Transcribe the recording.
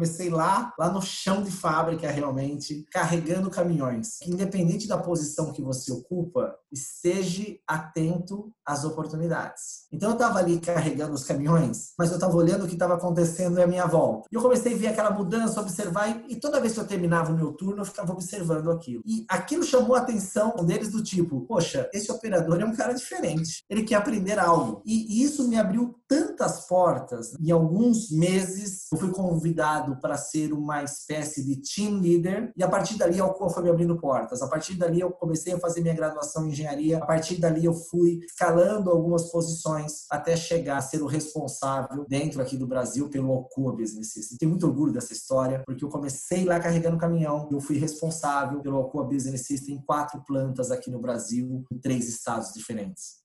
comecei lá, lá no chão de fábrica realmente, carregando caminhões. Independente da posição que você ocupa, esteja atento às oportunidades. Então eu estava ali carregando os caminhões, mas eu estava olhando o que estava acontecendo à minha volta. E eu comecei a ver aquela mudança, observar, e toda vez que eu terminava o meu turno, eu ficava observando aquilo. E aquilo chamou a atenção deles do tipo, poxa, esse operador é um cara diferente. Ele quer aprender algo. E isso me abriu tantas portas. Em alguns meses, eu fui convidado para ser uma espécie de team leader. E a partir dali, a Alcoa foi me abrindo portas. A partir dali, eu comecei a fazer minha graduação em engenharia. A partir dali, eu fui escalando algumas posições até chegar a ser o responsável dentro aqui do Brasil pelo Alcoa Business System. Tenho muito orgulho dessa história, porque eu comecei lá carregando caminhão. Eu fui responsável pelo Alcoa Business System em quatro plantas aqui no Brasil, em três estados diferentes.